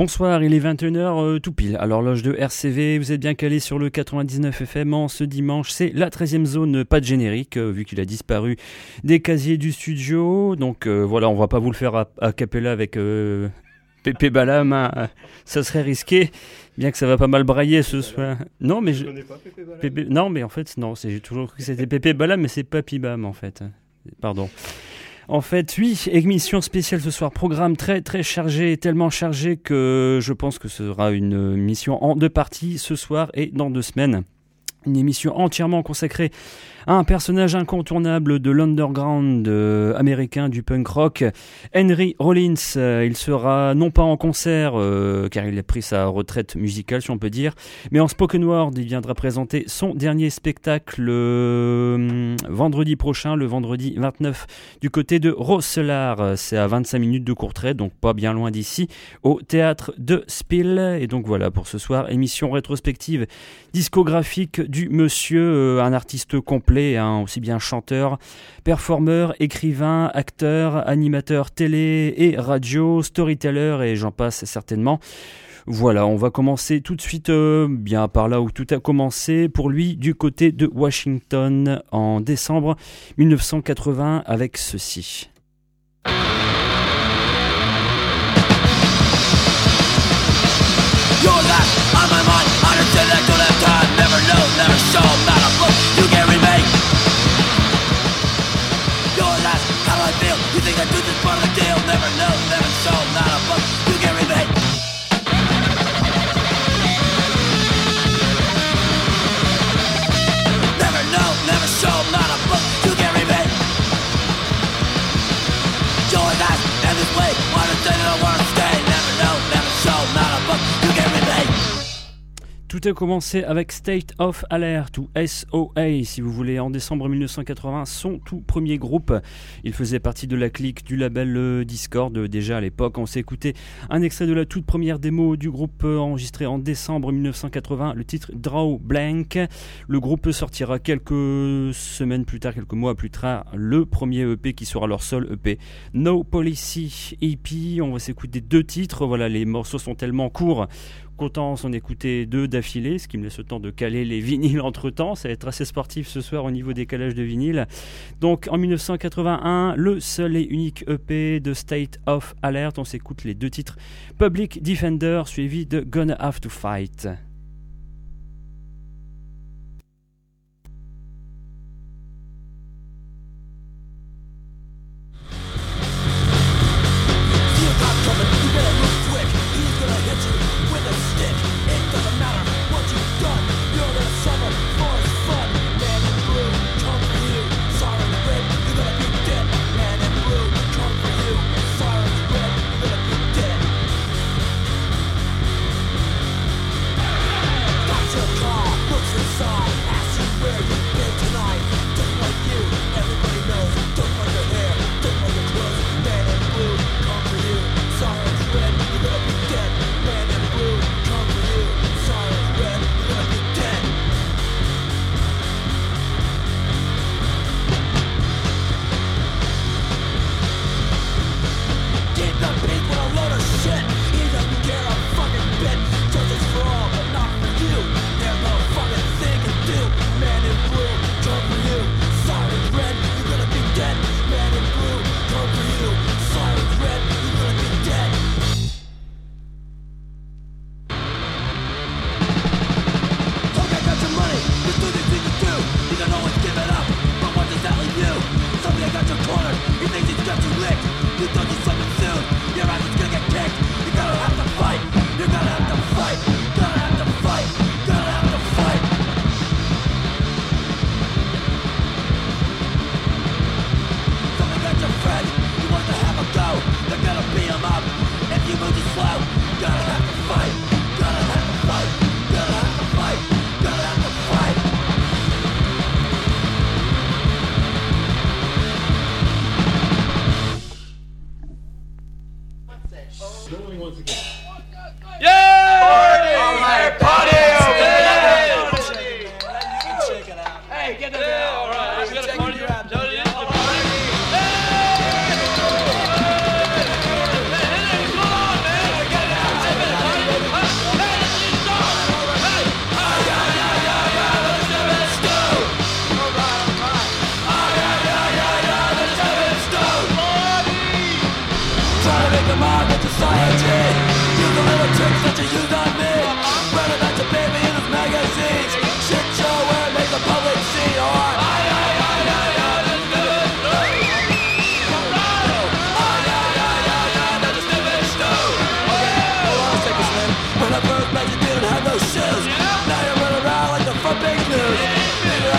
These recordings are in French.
Bonsoir, il est 21h euh, tout pile. Alors l'orloge de RCV, vous êtes bien calé sur le 99 FM en ce dimanche. C'est la 13e zone, pas de générique, euh, vu qu'il a disparu des casiers du studio. Donc euh, voilà, on va pas vous le faire à, capella avec Pépé Balam. Hein. Ça serait risqué, bien que ça va pas mal brailler ce soir. Non, mais je... connais pas Pépé Balam. Non, mais en fait, non, j'ai toujours cru que c'était Pépé Balam, mais c'est Papy Bam en fait. Pardon. En fait, oui, émission spéciale ce soir, programme très très chargé, tellement chargé que je pense que ce sera une mission en deux parties ce soir et dans deux semaines. Une émission entièrement consacrée un personnage incontournable de l'underground euh, américain du punk rock, Henry Rollins. Euh, il sera non pas en concert, euh, car il a pris sa retraite musicale, si on peut dire, mais en spoken word. Il viendra présenter son dernier spectacle vendredi prochain, le vendredi 29, du côté de Rosselar. C'est à 25 minutes de Courtrai, donc pas bien loin d'ici, au théâtre de Spill. Et donc voilà pour ce soir, émission rétrospective discographique du monsieur, un artiste complet Hein, aussi bien chanteur, performeur, écrivain, acteur, animateur télé et radio, storyteller et j'en passe certainement. Voilà, on va commencer tout de suite euh, bien par là où tout a commencé pour lui du côté de Washington en décembre 1980 avec ceci. London. Tout a commencé avec State of Alert ou SOA, si vous voulez, en décembre 1980, son tout premier groupe. Il faisait partie de la clique du label euh, Discord déjà à l'époque. On s'est écouté un extrait de la toute première démo du groupe euh, enregistré en décembre 1980, le titre Draw Blank. Le groupe sortira quelques semaines plus tard, quelques mois plus tard, le premier EP qui sera leur seul EP, No Policy EP. On va s'écouter deux titres. Voilà, les morceaux sont tellement courts content s'en écouter deux d'affilée, ce qui me laisse le temps de caler les vinyles entre temps. Ça va être assez sportif ce soir au niveau des calages de vinyle. Donc en 1981, le seul et unique EP de State of Alert. On s'écoute les deux titres Public Defender suivi de Gonna Have to Fight.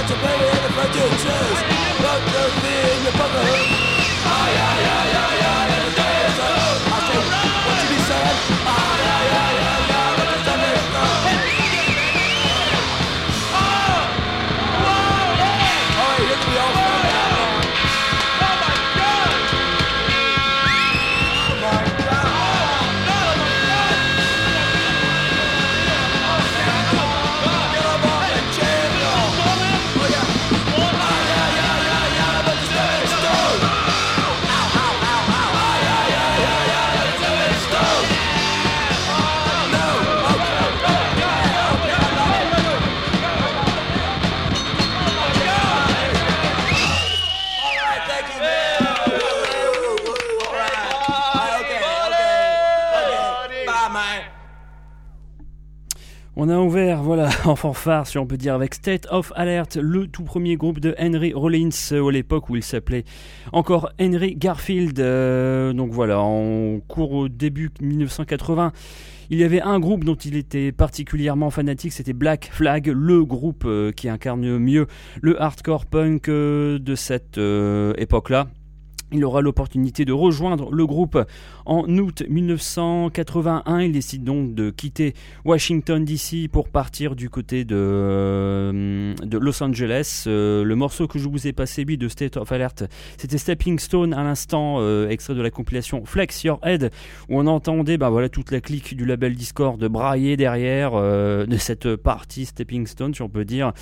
to in the future. A ouvert, voilà, en fanfare, si on peut dire, avec State of Alert, le tout premier groupe de Henry Rollins, euh, à l'époque où il s'appelait encore Henry Garfield. Euh, donc voilà, en cours au début 1980, il y avait un groupe dont il était particulièrement fanatique, c'était Black Flag, le groupe euh, qui incarne mieux le hardcore punk de cette époque-là. Il aura l'opportunité de rejoindre le groupe en août 1981. Il décide donc de quitter Washington DC pour partir du côté de, euh, Los Angeles. Euh, le morceau que je vous ai passé, lui, de State of Alert, c'était Stepping Stone à l'instant, euh, extrait de la compilation Flex Your Head, où on entendait ben voilà, toute la clique du label Discord brailler derrière de cette partie Stepping Stone, si on peut dire,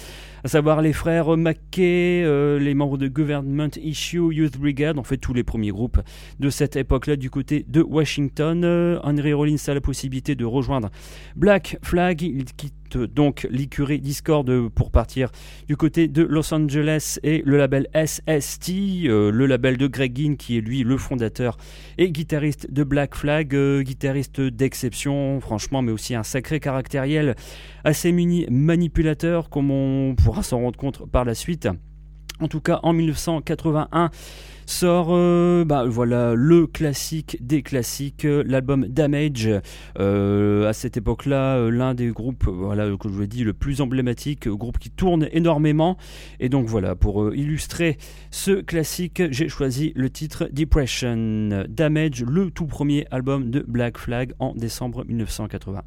à savoir les frères McKay, les membres de Government Issue Youth Brigade, en fait tous les premiers groupes de cette époque-là du côté de Washington. Euh, Henry Rollins a la possibilité de rejoindre Black Flag. Il quitte donc l'écurie Discord pour partir du côté de Los Angeles et le label SST, euh, le label de Greg Ginn qui est lui le fondateur et guitariste de Black Flag, euh, guitariste d'exception franchement mais aussi un sacré caractériel assez muni manipulateur comme on pourra s'en rendre compte par la suite. En tout cas, en 1981, sort euh, bah, voilà le classique des classiques, euh, l'album Damage. Euh, à cette époque-là, l'un des groupes, voilà, que je vous ai dit, le plus emblématique, groupe qui tourne énormément. Et donc voilà, pour illustrer ce classique, j'ai choisi le titre Depression Damage, le tout premier album de Black Flag en décembre 1981.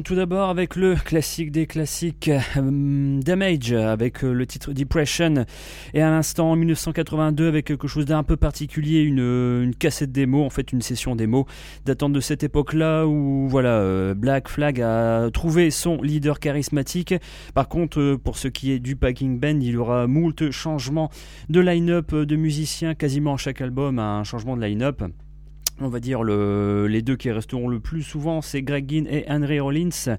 Tout d'abord avec le classique des classiques euh, Damage avec euh, le titre Depression et à l'instant en 1982 avec quelque chose d'un peu particulier, une, euh, cassette démo, en fait une session démo datant de cette époque-là où voilà Black Flag a trouvé son leader charismatique. Par contre pour ce qui est du Packing Band, il y aura moult changements de line-up de musiciens quasiment chaque album, un changement de line-up on va dire le, les deux qui resteront le plus souvent, c'est Greg Ginn et Henry Rollins.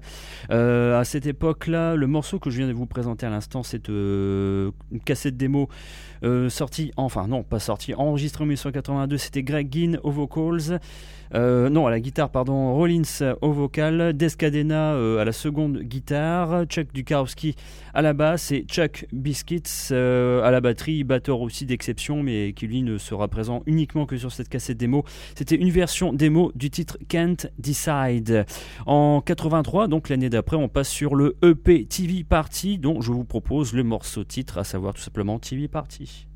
Euh, à cette époque-là, le morceau que je viens de vous présenter à l'instant, c'est euh, une cassette démo euh, enfin non, pas sortie, enregistrée en 1982. C'était Greg Ginn aux vocals. Euh, non, à la guitare, pardon, Rollins au vocal, Descadena euh, à la seconde guitare, Chuck Dukowski à la basse et Chuck Biscuits euh, à la batterie, batteur aussi d'exception, mais qui lui ne sera présent uniquement que sur cette cassette démo. C'était une version démo du titre Can't Decide. En 83, donc l'année d'après, on passe sur le EP TV Party, dont je vous propose le morceau titre, à savoir tout simplement TV Party.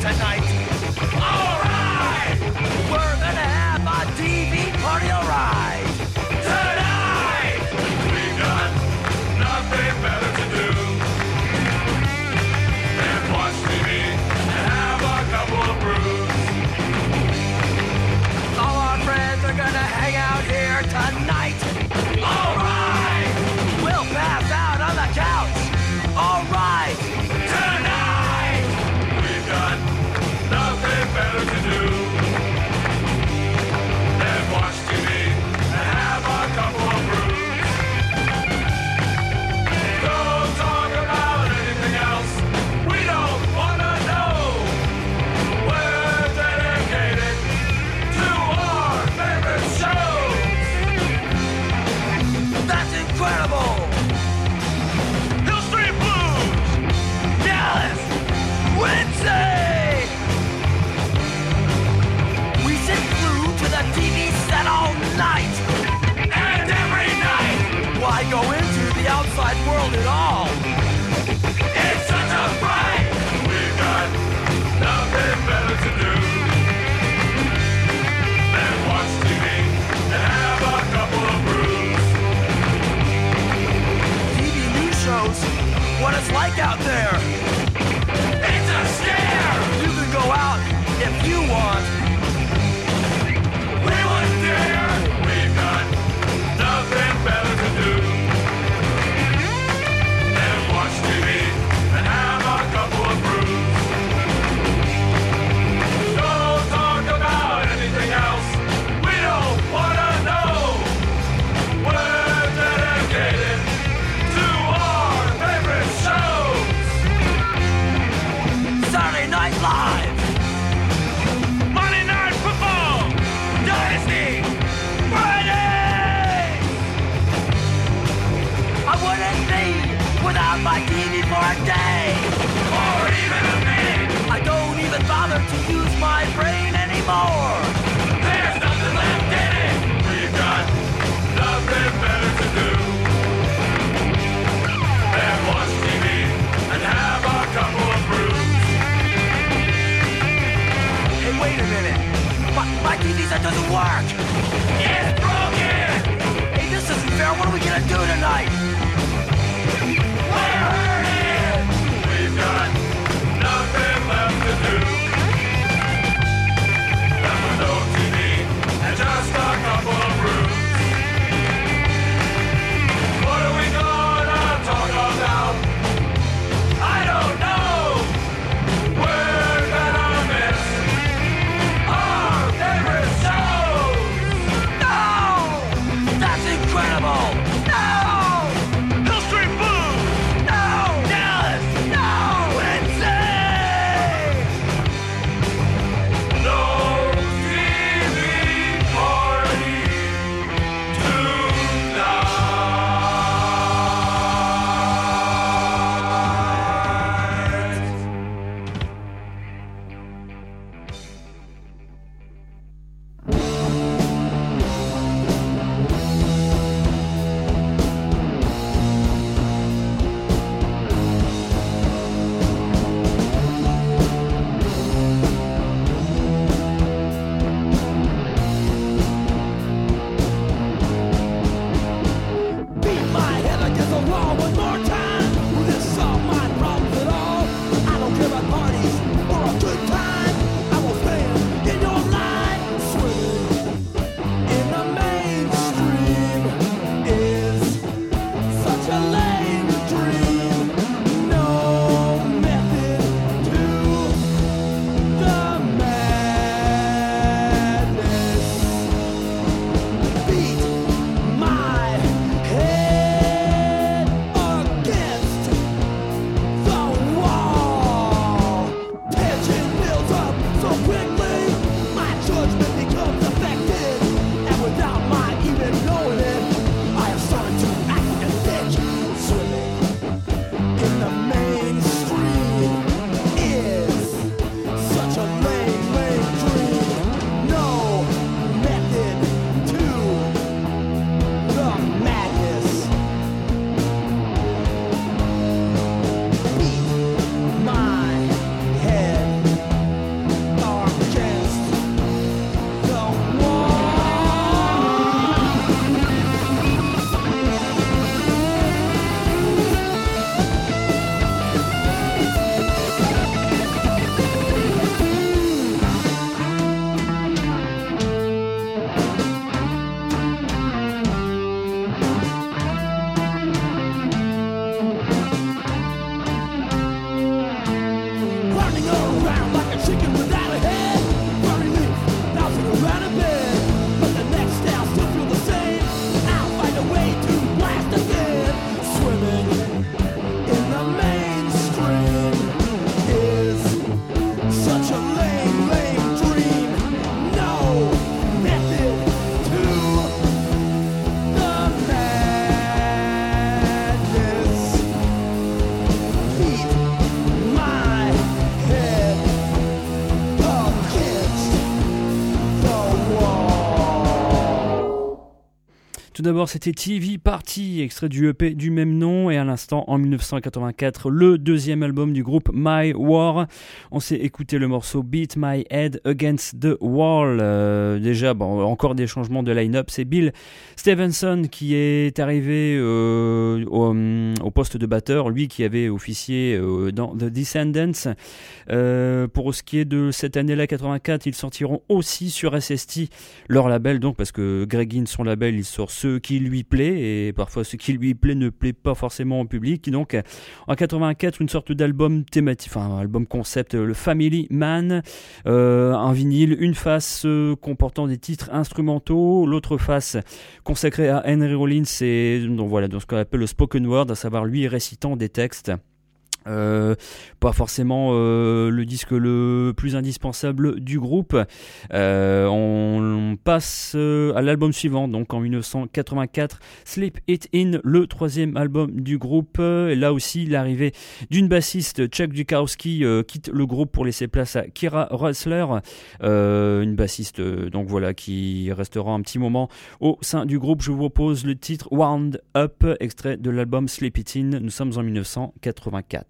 才哪一？doesn't work. It's broken! Hey, this isn't fair. What are we gonna do tonight? D'abord, c'était TV Party, extrait du EP du même nom, et à l'instant, en 1984, le deuxième album du groupe My War. On s'est écouté le morceau Beat My Head Against the Wall. Euh, déjà, bon, encore des changements de line-up. C'est Bill Stevenson qui est arrivé euh, hum, au, poste de batteur, lui qui avait officié euh, dans The Descendants. pour ce qui est de cette année-là, 84, ils sortiront aussi sur SST, leur label, donc parce que Greg son label, il sort ce qui lui plaît, et parfois ce qui lui plaît ne plaît pas forcément au public. Donc en 84, une sorte d'album thématique, enfin album concept, le Family Man, euh, un vinyle, une face euh, comportant des titres instrumentaux, l'autre face consacrée à Henry Rollins, et donc voilà, dans ce qu'on appelle le spoken word, à savoir lui récitant des textes. Euh, pas forcément euh, le disque le plus indispensable du groupe. Euh, on, passe à l'album suivant, donc en 1984, Sleep It In, le troisième album du groupe. Et là aussi, l'arrivée d'une bassiste, Chuck Dukowski, quitte le groupe pour laisser place à Kira Russler, une bassiste donc voilà qui restera un petit moment au sein du groupe. Je vous propose le titre Wound Up, extrait de l'album Sleep It In. Nous sommes en 1984.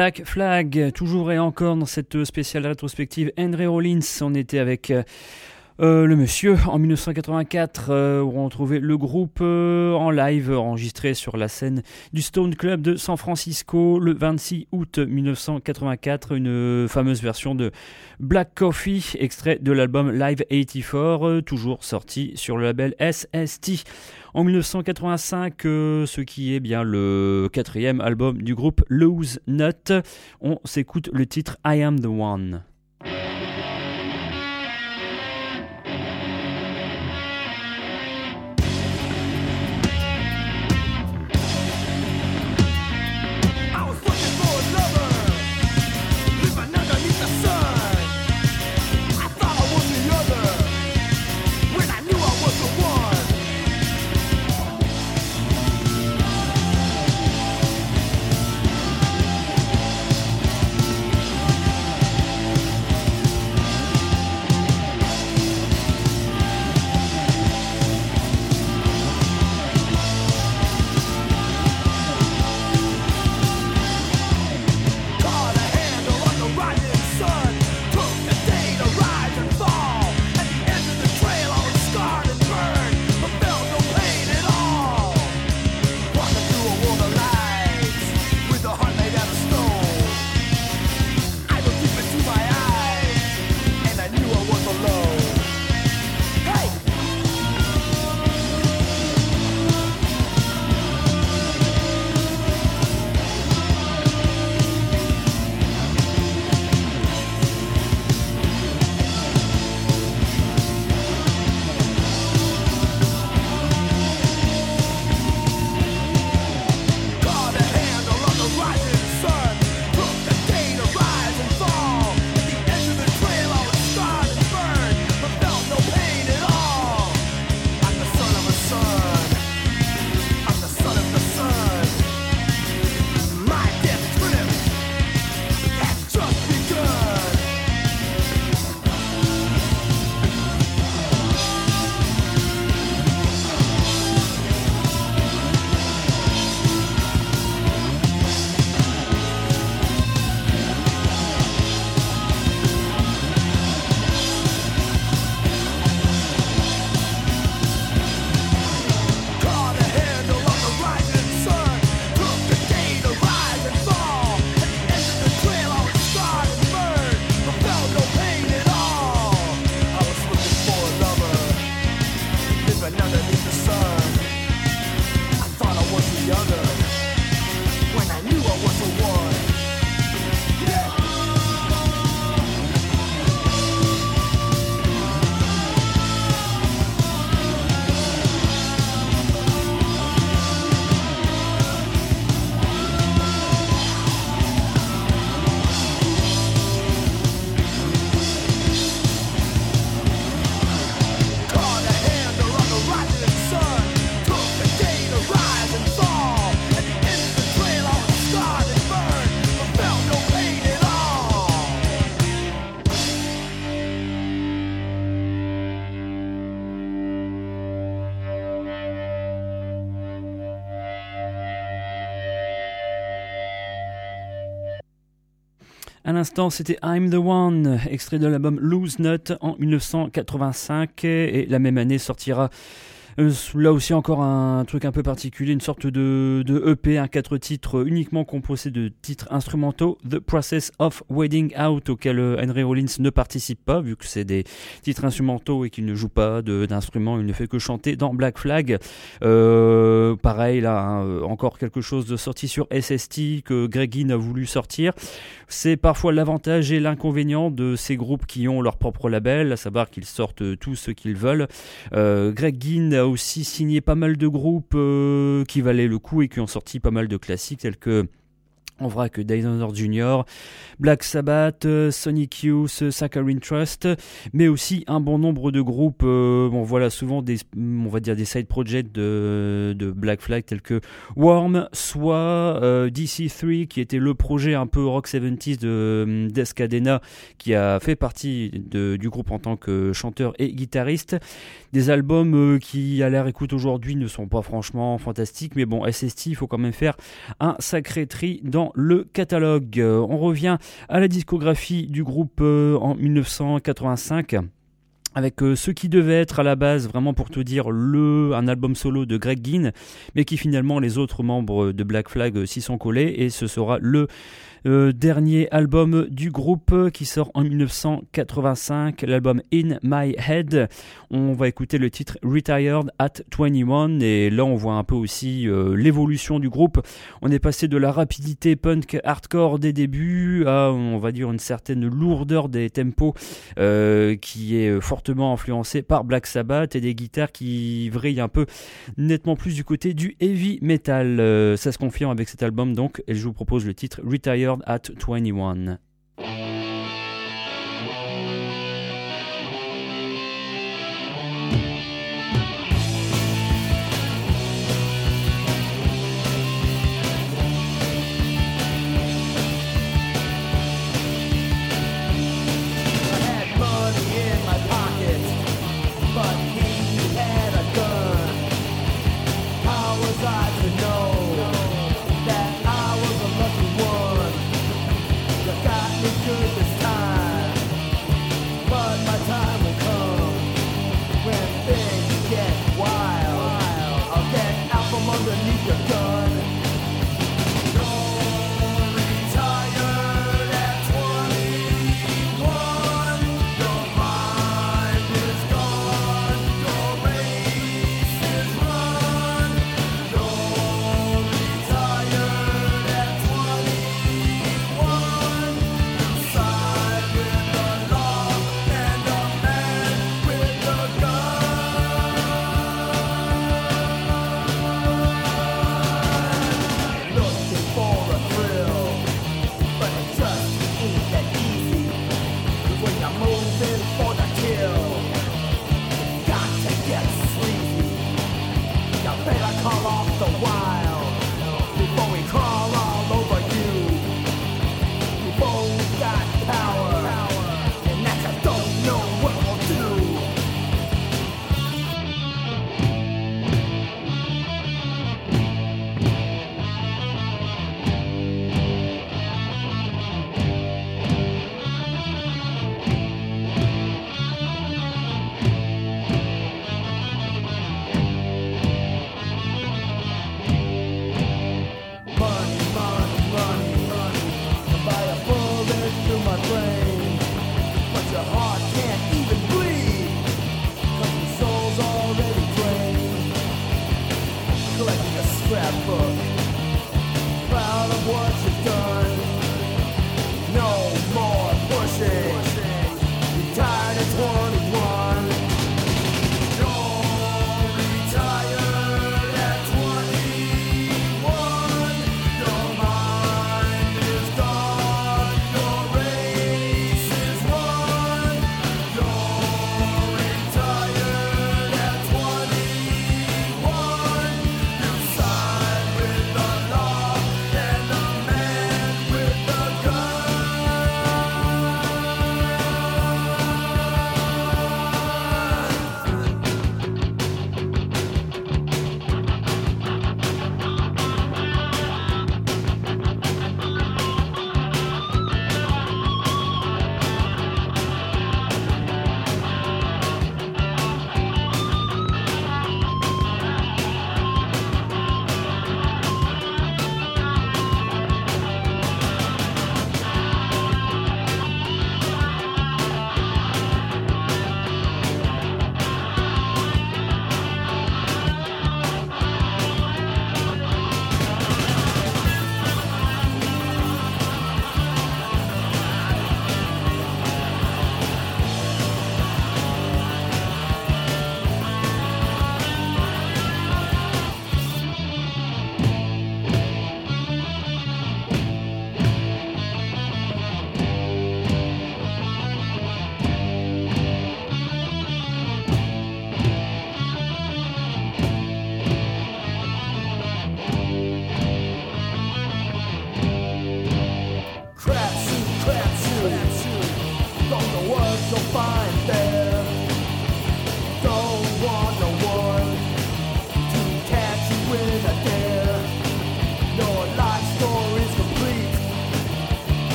Black Flag, toujours et encore dans cette spéciale rétrospective. Henry Rollins, on était avec euh, euh, le monsieur en 1984 euh, où on trouvait le groupe en live enregistré sur la scène du Stone Club de San Francisco le 26 août 1984, une fameuse version de Black Coffee, extrait de l'album Live 84, toujours sorti sur le label SST en 1985, euh, ce qui est bien le quatrième album du groupe Lose Nut. On s'écoute le titre I Am the One. C'était I'm the One, extrait de l'album Lose Nut en 1985 et la même année sortira euh, là aussi encore un truc un peu particulier, une sorte de, EP, un quatre titres uniquement composé de titres instrumentaux, The Process of Wading Out, auquel euh, Henry Rollins ne participe pas, vu que c'est des titres instrumentaux et qu'il ne joue pas d'instruments, il ne fait que chanter dans Black Flag. Euh, pareil, là, hein, encore quelque chose de sorti sur SST que Greg a voulu sortir. C'est parfois l'avantage et l'inconvénient de ces groupes qui ont leur propre label, à savoir qu'ils sortent tout ce qu'ils veulent. Greg Ginn a aussi signé pas mal de groupes euh, qui valaient le coup et qui ont sorti pas mal de classiques tels que on verra que Dinosaur Jr., Black Sabbath, euh, Sonic Youth, euh, Saccharine Trust, mais aussi un bon nombre de groupes. Euh, bon, voilà souvent des, on va dire des side projects de, de Black Flag tels que Worm, soit DC3 qui était le projet un peu rock 70s de d'Escadena qui a fait partie de, du groupe en tant que chanteur et guitariste. Des albums qui à l'air écoute aujourd'hui ne sont pas franchement fantastiques, mais bon SST il faut quand même faire un sacré tri dans le catalogue. On revient à la discographie du groupe en 1985 avec ce qui devait être à la base, vraiment pour tout dire, le, un album solo de Greg Ginn, mais qui finalement les autres membres de Black Flag s'y sont collés, et ce sera le euh, dernier album du groupe qui sort en 1985, l'album In My Head. On va écouter le titre Retired at 21 et là on voit un peu aussi euh, l'évolution du groupe. On est passé de la rapidité punk hardcore des débuts à on va dire une certaine lourdeur des tempos euh, qui est fortement influencée par Black Sabbath et des guitares qui vrillent un peu nettement plus du côté du heavy metal. ça se confirme avec cet album donc et je vous propose le titre Retired at 21.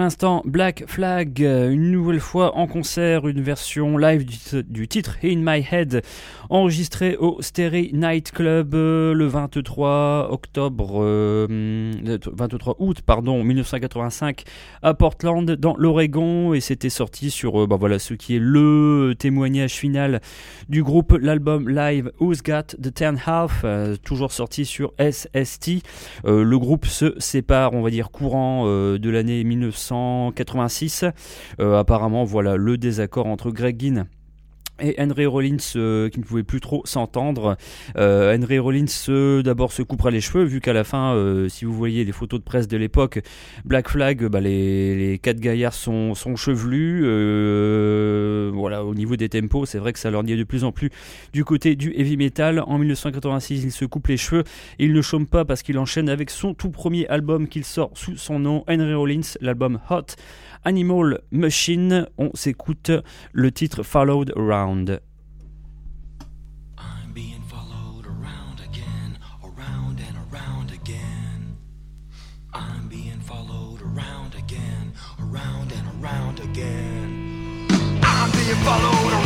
L'instant, Black Flag, une nouvelle fois en concert, une version live du, titre In My Head, enregistré au Sterry Night Club euh, le 23 octobre, 23 euh, août, pardon, 1985 à Portland, dans l'Oregon, et c'était sorti sur, euh, bah voilà, ce qui est le témoignage final du groupe, l'album live Who's Got the Ten Half, toujours sorti sur SST. le groupe se sépare, on va dire, courant de l'année 19 1986. Euh, apparemment, voilà le désaccord entre Greg Ginn et Henry Rollins euh, qui ne pouvait plus trop s'entendre. Euh, Henry Rollins euh, d'abord se coupera les cheveux vu qu'à la fin, si vous voyez les photos de presse de l'époque, Black Flag, bah, les, quatre gaillards sont, chevelus. voilà, au niveau des tempos, c'est vrai que ça leur dit de plus en plus du côté du heavy metal. En 1986, il se coupe les cheveux il ne chôme pas parce qu'il enchaîne avec son tout premier album qu'il sort sous son nom, Henry Rollins, l'album Hot. Animal Machine. On s'écoute le titre Followed Around. I'm being followed around again, around and around again. I'm being followed around again, around and around again. I'm being followed around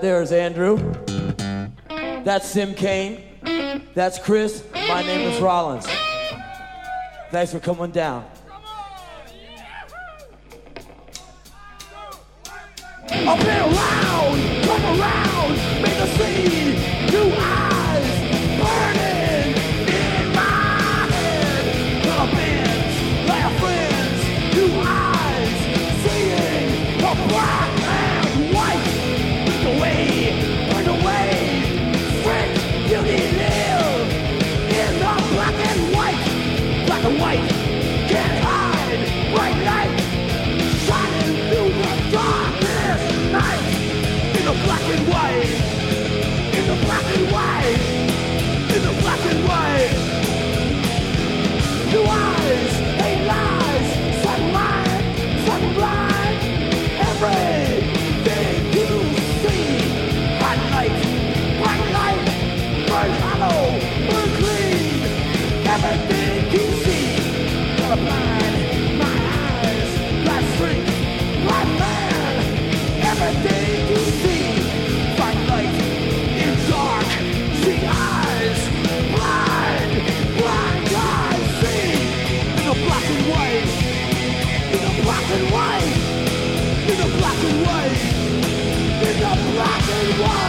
there's Andrew. That's Sim Kane. That's Chris. My name is Rollins. Thanks for coming down. you want.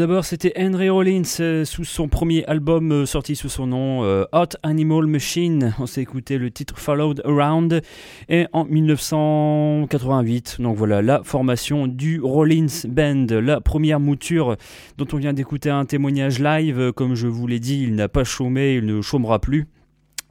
D'abord, c'était Henry Rollins euh, sous son premier album euh, sorti sous son nom euh, Hot Animal Machine. On s'est écouté le titre Followed Around et en 1988. Donc voilà, la formation du Rollins Band, la première mouture dont on vient d'écouter un témoignage live. Comme je vous l'ai dit, il n'a pas chômé, il ne chômera plus.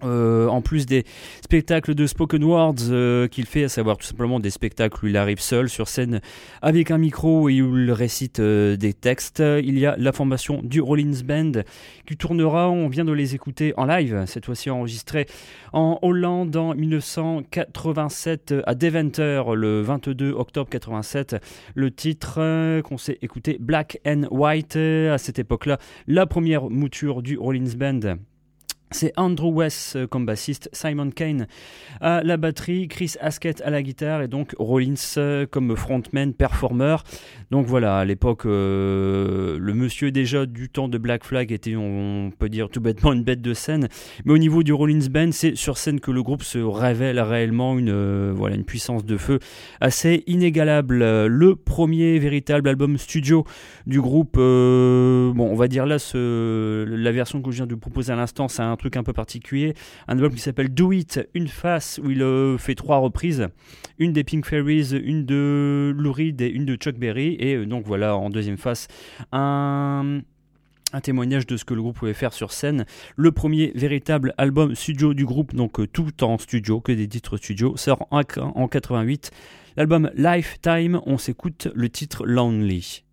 Euh, en plus des spectacles de spoken words euh, qu'il fait, à savoir tout simplement des spectacles où il arrive seul sur scène avec un micro et où il récite euh, des textes, il y a la formation du Rollins Band qui tournera, on vient de les écouter en live, cette fois-ci enregistré en Hollande en 1987 à Deventer le 22 octobre 87. Le titre qu'on s'est écouté Black and White à cette époque-là, la première mouture du Rollins Band. C'est Andrew West euh, comme bassiste, Simon Kane à la batterie, Chris Haskett à la guitare et donc Rollins euh, comme frontman, performeur. Donc voilà, à l'époque, euh, le monsieur déjà du temps de Black Flag était, on peut dire tout bêtement, une bête de scène. Mais au niveau du Rollins Band, c'est sur scène que le groupe se révèle réellement une, voilà, une puissance de feu assez inégalable. Le premier véritable album studio du groupe, bon, on va dire là, la version que je viens de proposer à l'instant, c'est un truc un peu particulier. Un album qui s'appelle Do It, une face où il euh, fait trois reprises. Une des Pink Fairies, une de Lou Reed et une de Chuck Berry. Et euh, donc voilà, en deuxième face, un un témoignage de ce que le groupe pouvait faire sur scène. Le premier véritable album studio du groupe, donc euh, tout en studio, que des titres studio, sort en, en 88. L'album Lifetime, on s'écoute le titre Lonely.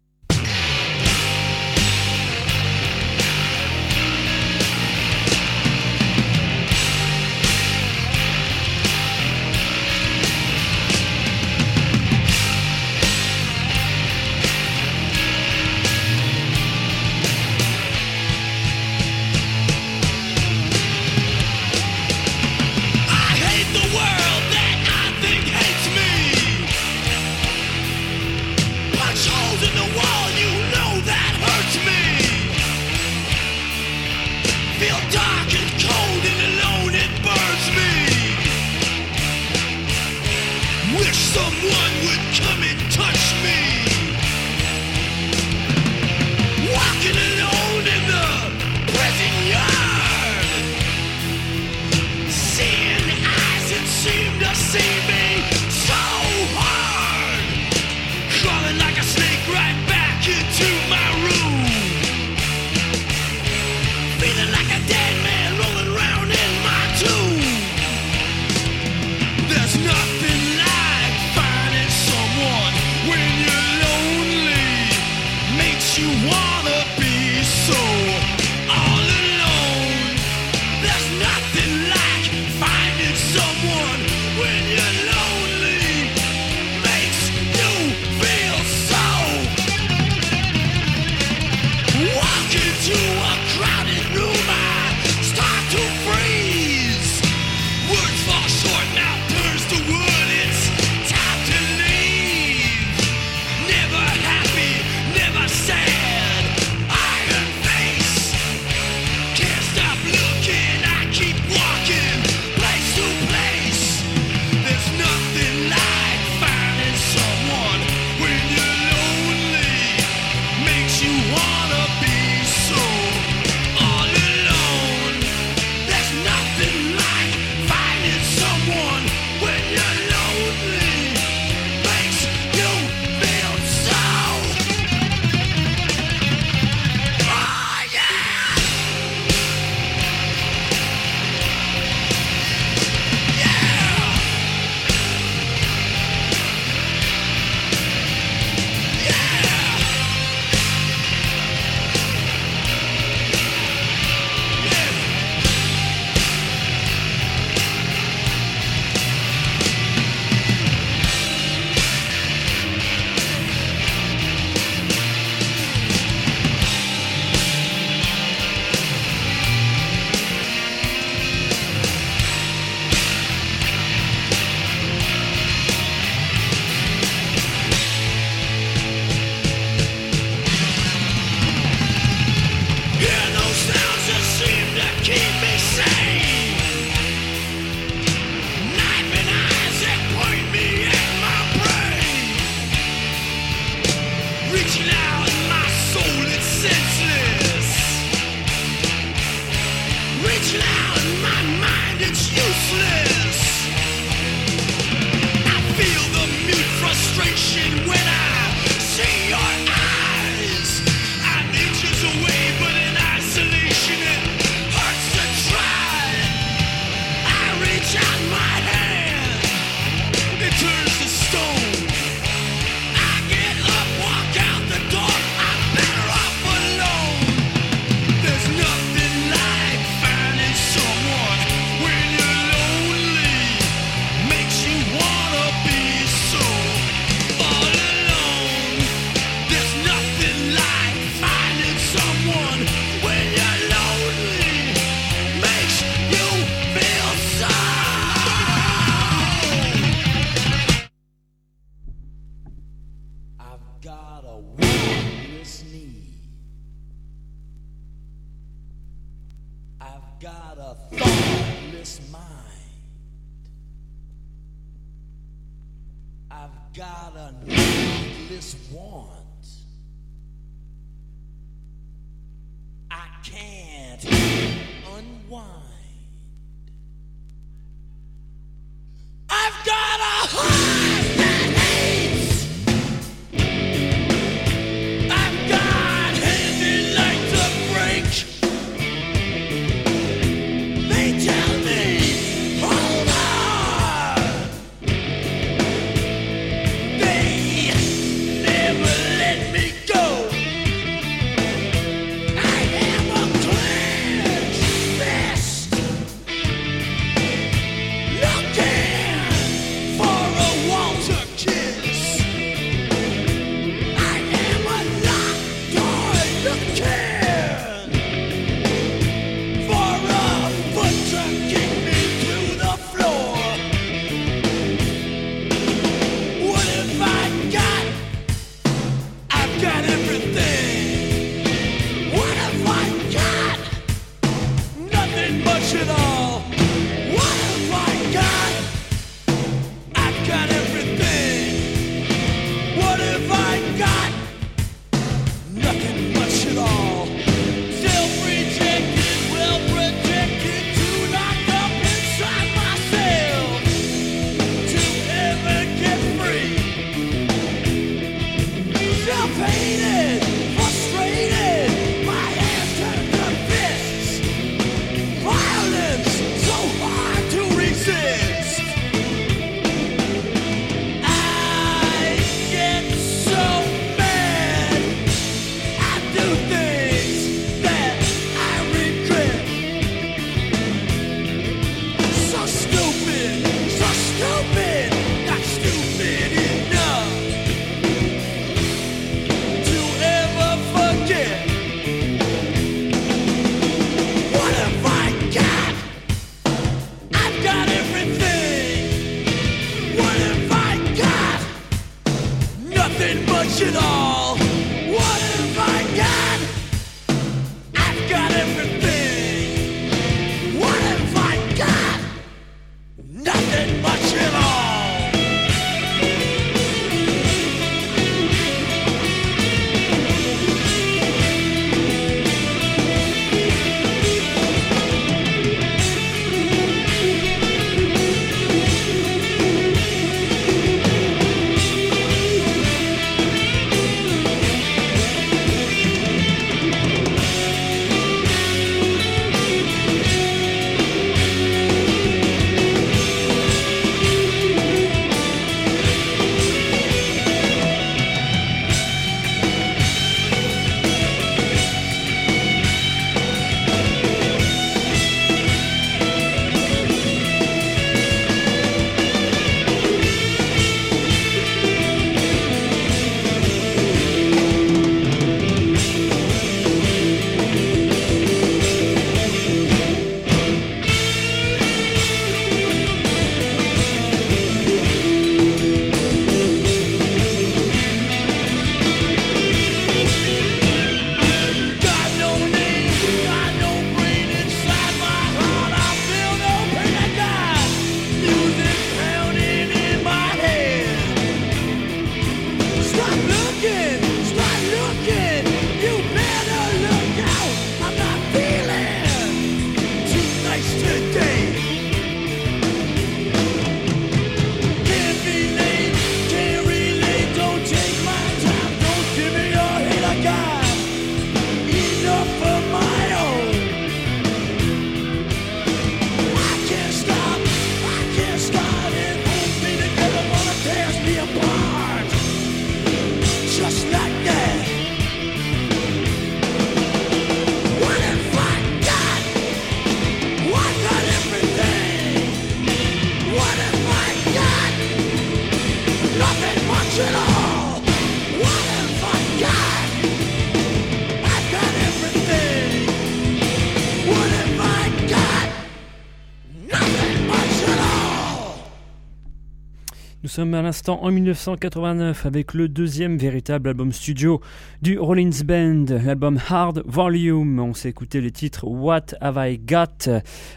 sommes à l'instant en 1989 avec le deuxième véritable album studio du Rollins Band, l'album Hard Volume. On s'est écouté les titres What Have I Got?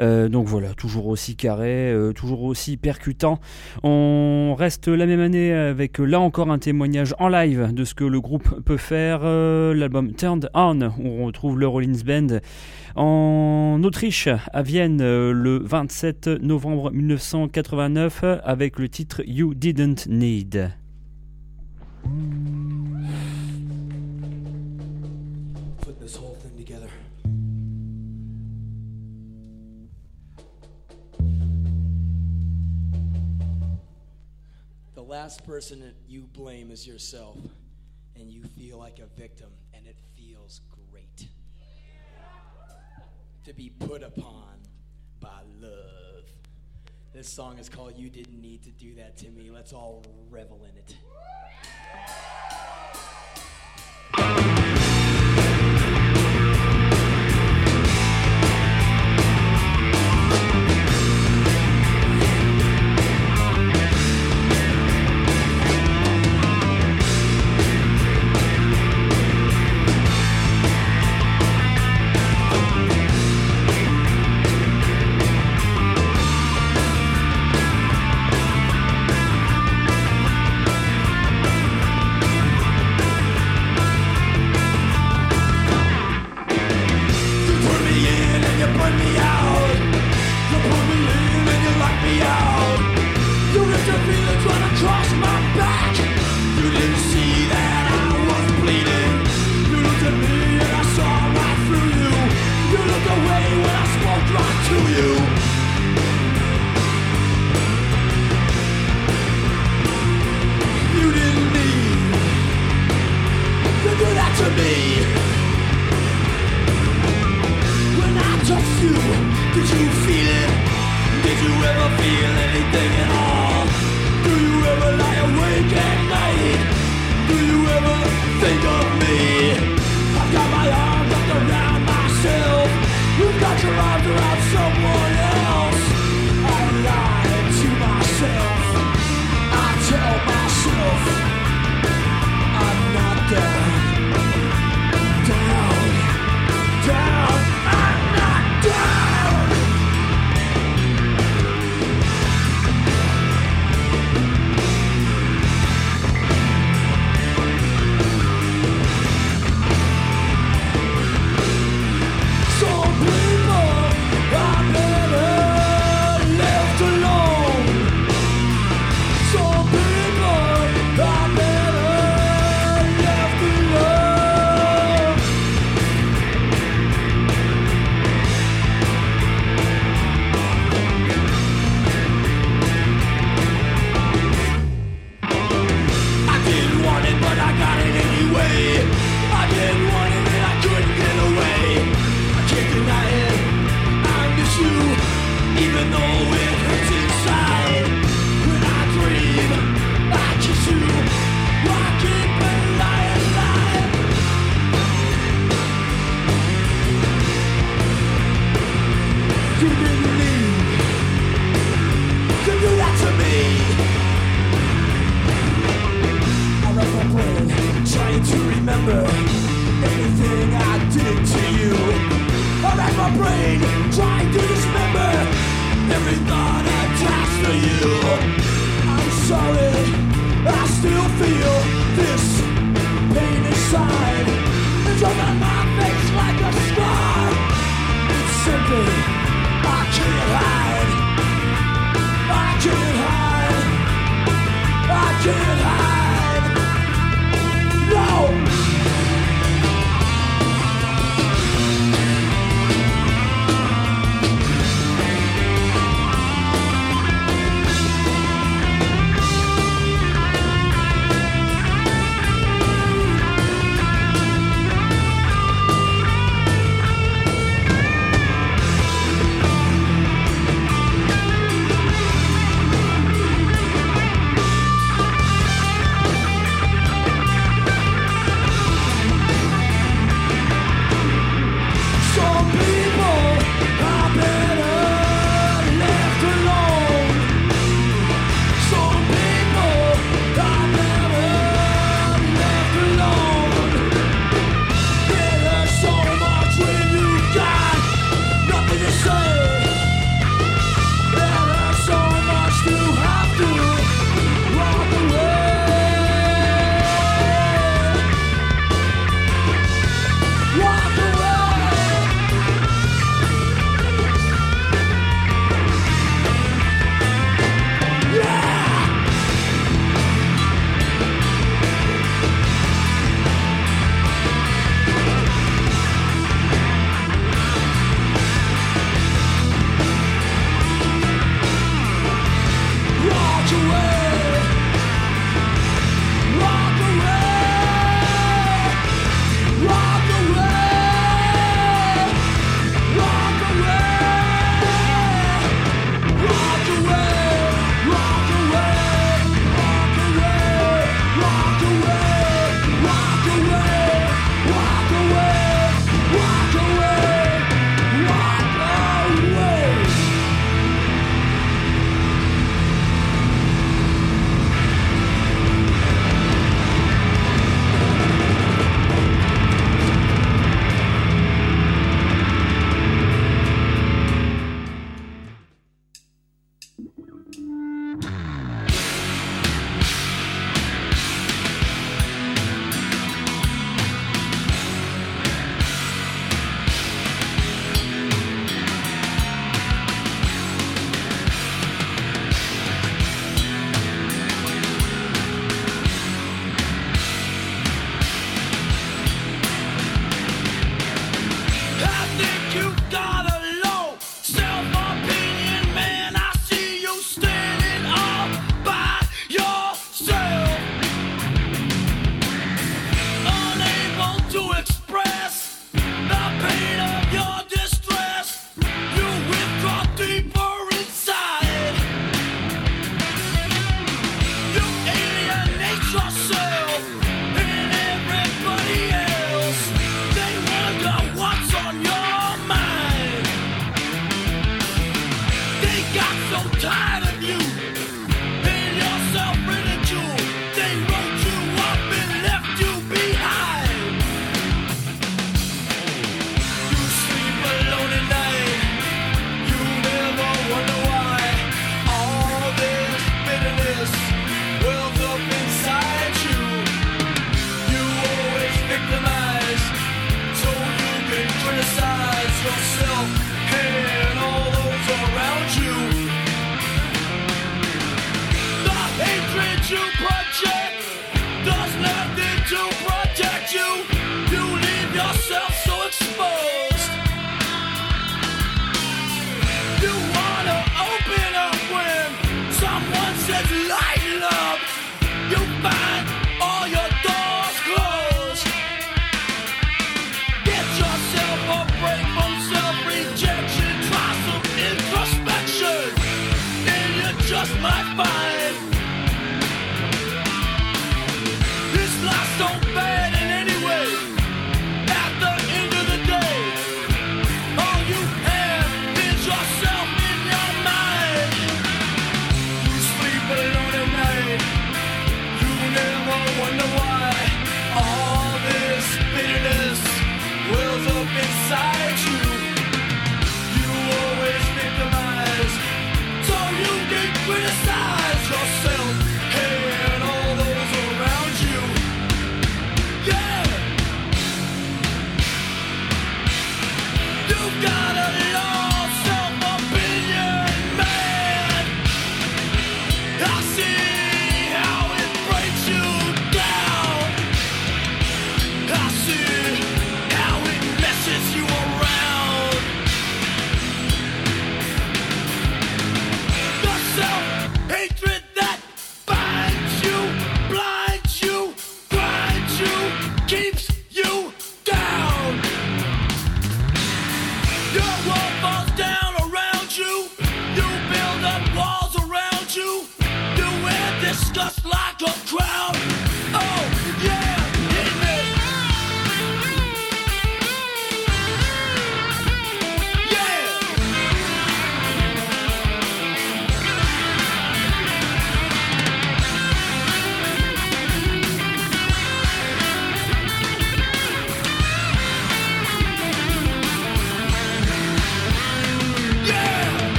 Euh, donc voilà, toujours aussi carré, euh, toujours aussi percutant. On reste la même année avec là encore un témoignage en live de ce que le groupe peut faire, euh, l'album Turned On, où on retrouve le Rollins Band. En Autriche, à Vienne, euh, le 27 novembre 1989, avec le titre You Didn't Need. The last person that you blame is yourself, and you feel like a victim. to be put upon by love. This song is called You Didn't Need to Do That to Me. Let's all revel in it.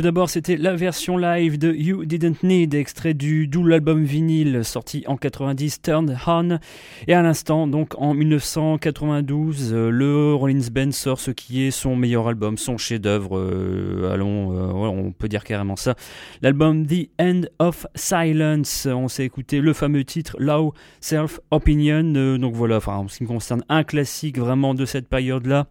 Tout d'abord, c'était la version live de You Didn't Need, extrait du double album vinyle sorti en 90, Turned On. Et à l'instant, donc en 1992, euh, le Rollins Band sort ce qui est son meilleur album, son chef-d'œuvre. euh, allons, euh, on peut dire carrément ça. L'album The End of Silence. On s'est écouté le fameux titre Low Self Opinion. Donc voilà, enfin, en ce qui me concerne, un classique vraiment de cette période-là.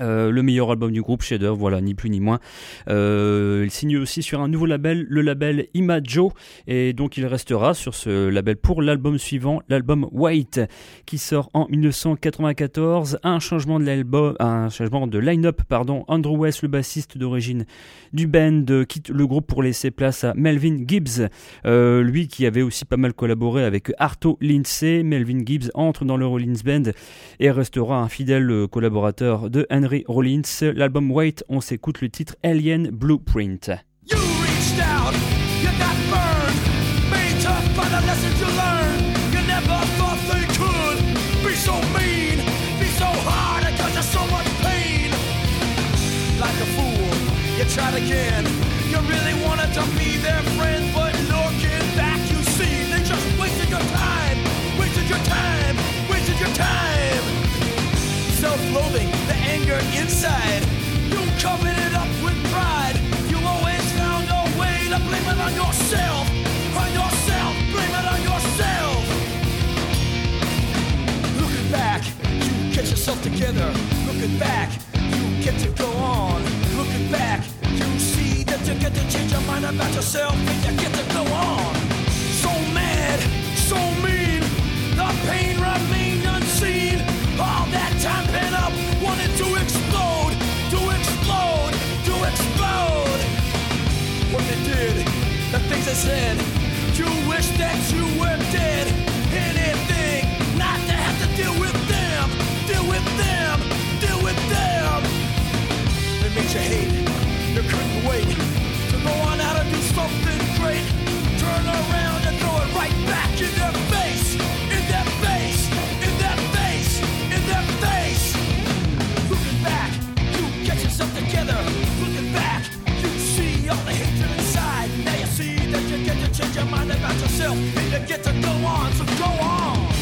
Euh, le meilleur album du groupe, Shader, voilà, ni plus ni moins. Euh, il signe aussi sur un nouveau label, le label Imajo, et donc il restera sur ce label pour l'album suivant, l'album White, qui sort en 1994. Un changement de l'album, un changement de line-up, pardon. Andrew West, le bassiste d'origine du band, quitte le groupe pour laisser place à Melvin Gibbs, euh, lui qui avait aussi pas mal collaboré avec Arto Lindsay. Melvin Gibbs entre dans le Rollins Band et restera un fidèle collaborateur de Henry Rollins. L'album Wait, on s'écoute le titre Alien Blueprint. You reached out, you got burned, made tough by the lessons you learned. You never thought they could be so mean, be so hard, and cause you so much pain. Like a fool, you tried again. You really wanted to be their inside. You covered it up with pride. You always found a way to blame it on yourself. On yourself, blame it on yourself. Looking back, you get yourself together. Looking back, you get to go on. Looking back, you see that you get to change your mind about yourself and you get to go on. So mad, so mean, the pain said, you wish that you were dead. Anything, not to have to deal with them, deal with them, deal with them. It made you hate, you couldn't wait to go on out and do something great. Turn around and throw it right back yourself and you get to go on. So go on.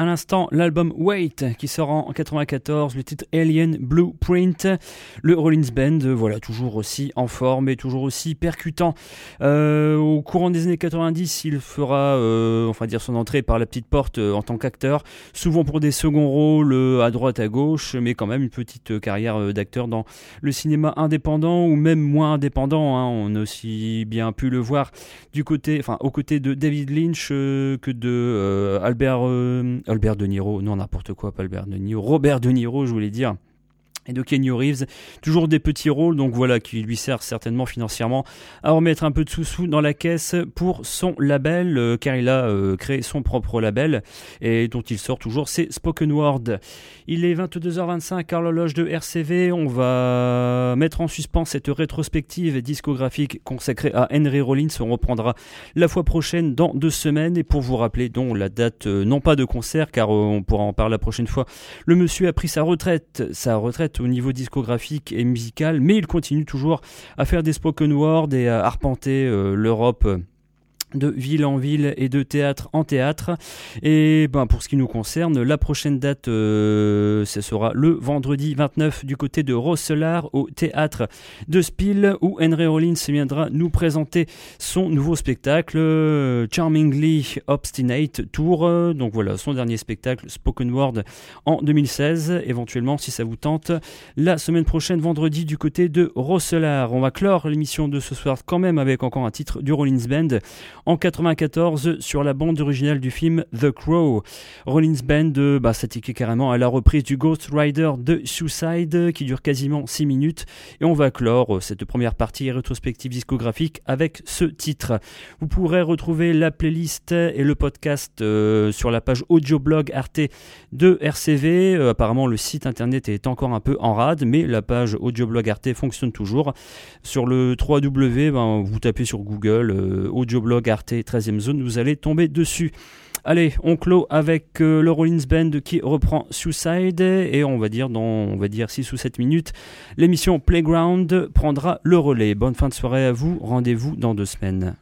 À l'instant, l'album Wait qui sort en 94, le titre Alien Blueprint, le Rollins Band, euh, voilà, toujours aussi en forme et toujours aussi percutant. Euh, au courant des années 90, il fera, euh, enfin dire son entrée par la petite porte euh, en tant qu'acteur, souvent pour des seconds rôles euh, à droite à gauche, mais quand même une petite euh, carrière euh, d'acteur dans le cinéma indépendant ou même moins indépendant. hein. On a aussi bien pu le voir du côté, enfin aux côtés de David Lynch euh, que de euh, Albert euh, Albert De Niro, non n'importe quoi, pas Albert De Niro, Robert De Niro, je voulais dire. De Kenny Reeves, toujours des petits rôles, donc voilà, qui lui sert certainement financièrement à remettre un peu de sous-sous dans la caisse pour son label, euh, car il a euh, créé son propre label, et dont il sort toujours ses Spoken Word. Il est 22h25 à l'horloge de RCV, on va mettre en suspens cette rétrospective discographique consacrée à Henry Rollins, on reprendra la fois prochaine dans deux semaines, et pour vous rappeler donc la date, euh, non pas de concert, car on pourra en parler la prochaine fois, le monsieur a pris sa retraite, sa retraite au niveau discographique et musical, mais il continue toujours à faire des spoken word et à arpenter euh, l'Europe. De ville en ville et de théâtre en théâtre. Et ben pour ce qui nous concerne, la prochaine date, euh, ce sera le vendredi 29 du côté de Rosselard au théâtre de Spiel où Henry Rollins viendra nous présenter son nouveau spectacle Charmingly Obstinate Tour. Donc voilà, son dernier spectacle Spoken Word en 2016. Éventuellement, si ça vous tente, la semaine prochaine, vendredi, du côté de Rosselard. On va clore l'émission de ce soir quand même avec encore un titre du Rollins Band en 94 sur la bande originale du film The Crow. Rollins Band euh, bah, s'attaquait carrément à la reprise du Ghost Rider de Suicide qui dure quasiment 6 minutes et on va clore euh, cette première partie rétrospective discographique avec ce titre. Vous pourrez retrouver la playlist et le podcast euh, sur la page audioblog Arte de RCV. Apparemment le site internet est encore un peu en rade mais la page audioblog Arte fonctionne toujours. Sur le 3W, ben, vous tapez sur Google euh, audioblog Arte 13e zone, vous allez tomber dessus. Allez, on clôt avec euh, le Rollins Band qui reprend Suicide et on va dire dans on va dire 6 ou 7 minutes, l'émission Playground prendra le relais. Bonne fin de soirée à vous, rendez-vous dans deux semaines.